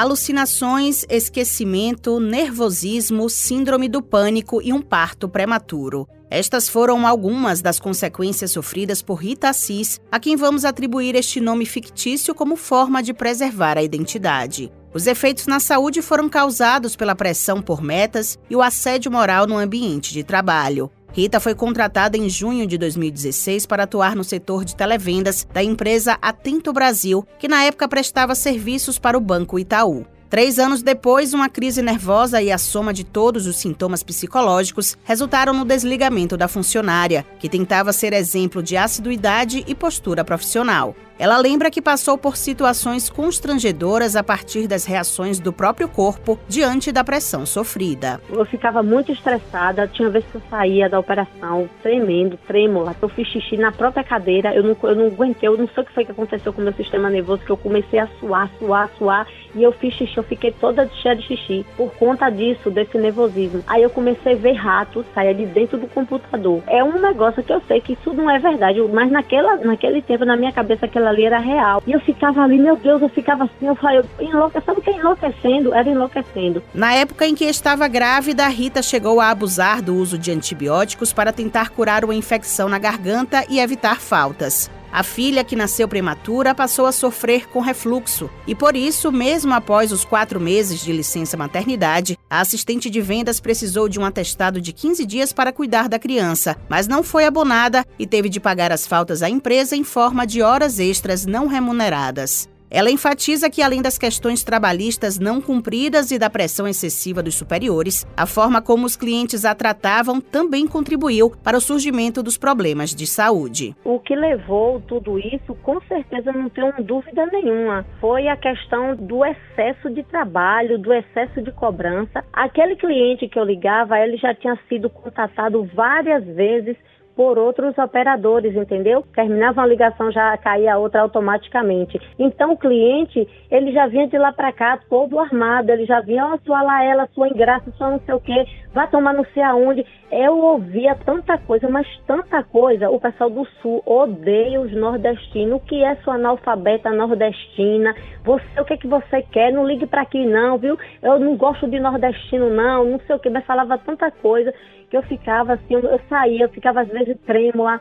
alucinações, esquecimento, nervosismo, síndrome do pânico e um parto prematuro. Estas foram algumas das consequências sofridas por Rita Assis, a quem vamos atribuir este nome fictício como forma de preservar a identidade. Os efeitos na saúde foram causados pela pressão por metas e o assédio moral no ambiente de trabalho. Rita foi contratada em junho de 2016 para atuar no setor de televendas da empresa Atento Brasil, que na época prestava serviços para o Banco Itaú. Três anos depois, uma crise nervosa e a soma de todos os sintomas psicológicos resultaram no desligamento da funcionária, que tentava ser exemplo de assiduidade e postura profissional. Ela lembra que passou por situações constrangedoras a partir das reações do próprio corpo diante da pressão sofrida. Eu ficava muito estressada, tinha vezes que eu saía da operação tremendo, trêmula. Eu fiz xixi na própria cadeira, eu não, eu não aguentei, eu não sei o que foi que aconteceu com o meu sistema nervoso, que eu comecei a suar, suar, suar, e eu fiz xixi, eu fiquei toda cheia de xixi, por conta disso, desse nervosismo. Aí eu comecei a ver ratos sair de dentro do computador. É um negócio que eu sei que isso não é verdade, mas naquela, naquele tempo, na minha cabeça, aquela ali era real. E eu ficava ali, meu Deus, eu ficava assim, eu falei, enlouquecendo, sabe o que é enlouquecendo? Era enlouquecendo. Na época em que estava grávida, Rita chegou a abusar do uso de antibióticos para tentar curar uma infecção na garganta e evitar faltas. A filha, que nasceu prematura, passou a sofrer com refluxo e, por isso, mesmo após os quatro meses de licença maternidade, a assistente de vendas precisou de um atestado de 15 dias para cuidar da criança, mas não foi abonada e teve de pagar as faltas à empresa em forma de horas extras não remuneradas. Ela enfatiza que, além das questões trabalhistas não cumpridas e da pressão excessiva dos superiores, a forma como os clientes a tratavam também contribuiu para o surgimento dos problemas de saúde. O que levou tudo isso, com certeza não tenho dúvida nenhuma, foi a questão do excesso de trabalho, do excesso de cobrança. Aquele cliente que eu ligava, ele já tinha sido contatado várias vezes por outros operadores, entendeu? Terminava uma ligação, já caía outra automaticamente. Então o cliente, ele já vinha de lá para cá todo armado, ele já vinha, ó, oh, sua Laela, sua ingrata, sua não sei o quê, vai tomar não sei aonde. Eu ouvia tanta coisa, mas tanta coisa. O pessoal do Sul odeia os nordestinos. O que é sua analfabeta nordestina? Você, o que é que você quer? Não ligue para aqui não, viu? Eu não gosto de nordestino não, não sei o que, mas falava tanta coisa que eu ficava assim, eu saía, eu ficava às vezes trêmula.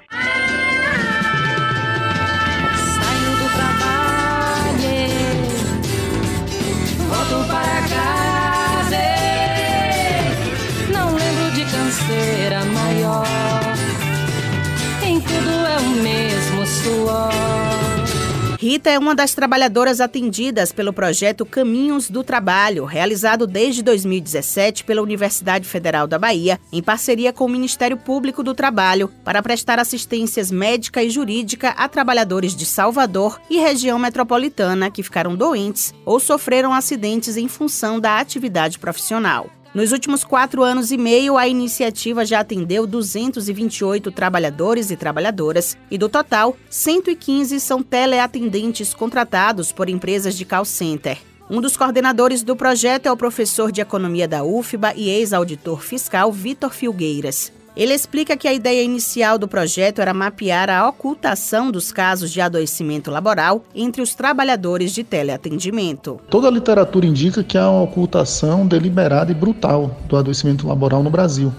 Rita é uma das trabalhadoras atendidas pelo projeto Caminhos do Trabalho, realizado desde 2017 pela Universidade Federal da Bahia, em parceria com o Ministério Público do Trabalho, para prestar assistências médica e jurídica a trabalhadores de Salvador e região metropolitana que ficaram doentes ou sofreram acidentes em função da atividade profissional. Nos últimos quatro anos e meio, a iniciativa já atendeu 228 trabalhadores e trabalhadoras, e do total, 115 são teleatendentes contratados por empresas de call center. Um dos coordenadores do projeto é o professor de economia da UFBA e ex-auditor fiscal Vitor Filgueiras. Ele explica que a ideia inicial do projeto era mapear a ocultação dos casos de adoecimento laboral entre os trabalhadores de teleatendimento. Toda a literatura indica que há uma ocultação deliberada e brutal do adoecimento laboral no Brasil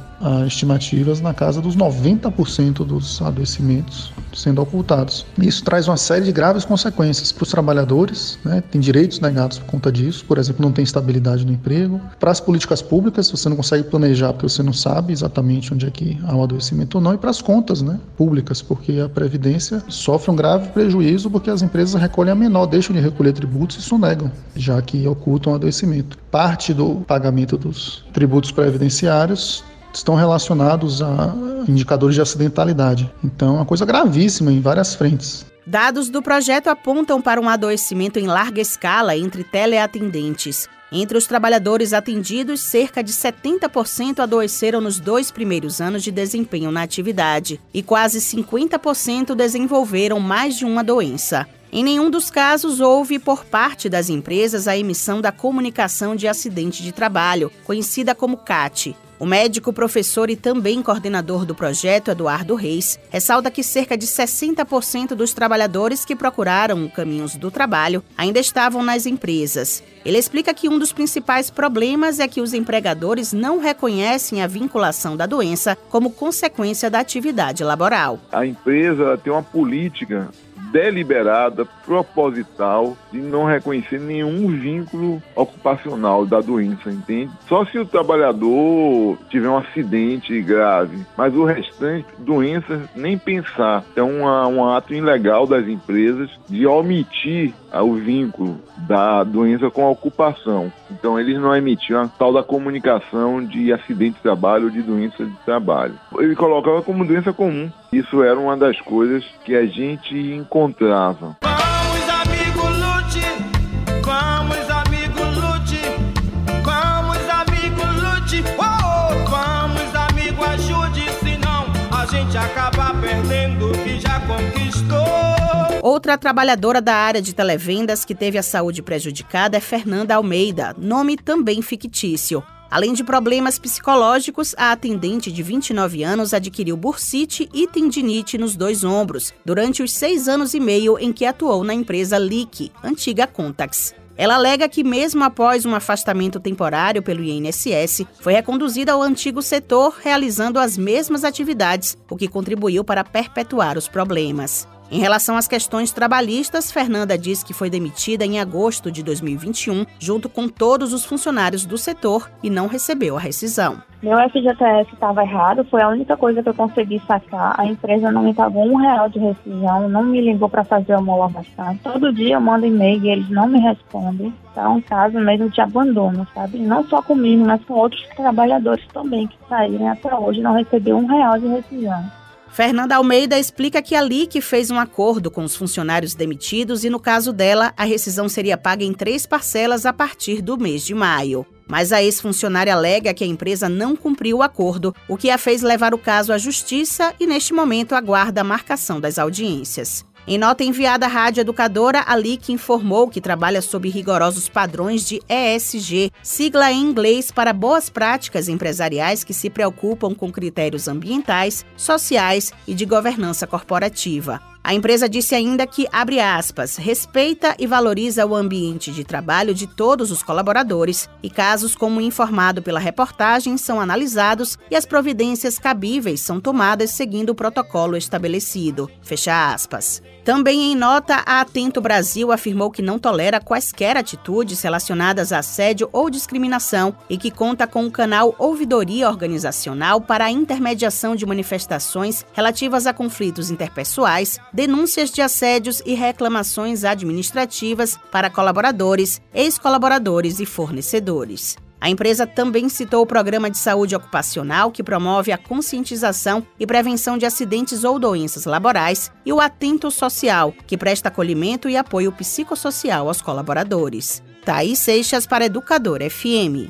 estimativas na casa dos 90% dos adoecimentos sendo ocultados. Isso traz uma série de graves consequências para os trabalhadores, né? tem direitos negados por conta disso, por exemplo, não tem estabilidade no emprego. Para as políticas públicas, você não consegue planejar porque você não sabe exatamente onde é que há um adoecimento ou não, e para as contas né? públicas, porque a Previdência sofre um grave prejuízo porque as empresas recolhem a menor, deixam de recolher tributos e sonegam, já que ocultam o adoecimento. Parte do pagamento dos tributos previdenciários estão relacionados a indicadores de acidentalidade. Então, é uma coisa gravíssima em várias frentes. Dados do projeto apontam para um adoecimento em larga escala entre teleatendentes. Entre os trabalhadores atendidos, cerca de 70% adoeceram nos dois primeiros anos de desempenho na atividade e quase 50% desenvolveram mais de uma doença. Em nenhum dos casos houve, por parte das empresas, a emissão da comunicação de acidente de trabalho, conhecida como CAT, O médico, professor e também coordenador do projeto, Eduardo Reis, ressalta que cerca de 60% dos trabalhadores que procuraram caminhos do trabalho ainda estavam nas empresas. Ele explica que um dos principais problemas é que os empregadores não reconhecem a vinculação da doença como consequência da atividade laboral. A empresa tem uma política deliberada, proposital, de não reconhecer nenhum vínculo ocupacional da doença, entende? Só se o trabalhador tiver um acidente grave, mas o restante, doença, nem pensar. É um ato ilegal das empresas de omitir o vínculo da doença com a ocupação. Então, eles não emitiam a tal da comunicação de acidente de trabalho ou de doença de trabalho. Ele colocava como doença comum. Isso era uma das coisas que a gente encontrava. Vamos, amigo, lute! Vamos, amigo, lute! Vamos, amigo, lute! Oh, vamos, amigo, ajude! Senão a gente acaba perdendo o que já conquistou. Outra trabalhadora da área de televendas que teve a saúde prejudicada é Fernanda Almeida, nome também fictício. Além de problemas psicológicos, a atendente de 29 anos adquiriu bursite e tendinite nos dois ombros durante os seis anos e meio em que atuou na empresa LIC, antiga Contax. Ela alega que, mesmo após um afastamento temporário pelo INSS, foi reconduzida ao antigo setor, realizando as mesmas atividades, o que contribuiu para perpetuar os problemas. Em relação às questões trabalhistas, Fernanda diz que foi demitida em agosto de 2021, junto com todos os funcionários do setor, e não recebeu a rescisão. Meu FGTS estava errado, foi a única coisa que eu consegui sacar. A empresa não me pagou um real de rescisão, não me ligou para fazer homologação. Todo dia eu mando e-mail e eles não me respondem. Tá um caso mesmo de abandono, sabe? Não só comigo, mas com outros trabalhadores também que saíram até hoje não receberam um real de rescisão. Fernanda Almeida explica que a LIC fez um acordo com os funcionários demitidos e, no caso dela, a rescisão seria paga em três parcelas a partir do mês de maio. Mas a ex-funcionária alega que a empresa não cumpriu o acordo, o que a fez levar o caso à justiça e, neste momento, aguarda a marcação das audiências. Em nota enviada à Rádio Educadora, a LIC informou que trabalha sob rigorosos padrões de ESG, sigla em inglês para boas práticas empresariais que se preocupam com critérios ambientais, sociais e de governança corporativa. A empresa disse ainda que, abre aspas, respeita e valoriza o ambiente de trabalho de todos os colaboradores e casos como informado pela reportagem são analisados e as providências cabíveis são tomadas seguindo o protocolo estabelecido. Fecha aspas. Também em nota, a Atento Brasil afirmou que não tolera quaisquer atitudes relacionadas a assédio ou discriminação e que conta com o canal Ouvidoria Organizacional para a intermediação de manifestações relativas a conflitos interpessoais, denúncias de assédios e reclamações administrativas para colaboradores, ex-colaboradores e fornecedores. A empresa também citou o Programa de Saúde Ocupacional, que promove a conscientização e prevenção de acidentes ou doenças laborais, e o Atento Social, que presta acolhimento e apoio psicossocial aos colaboradores. Thaís Seixas para Educador FM.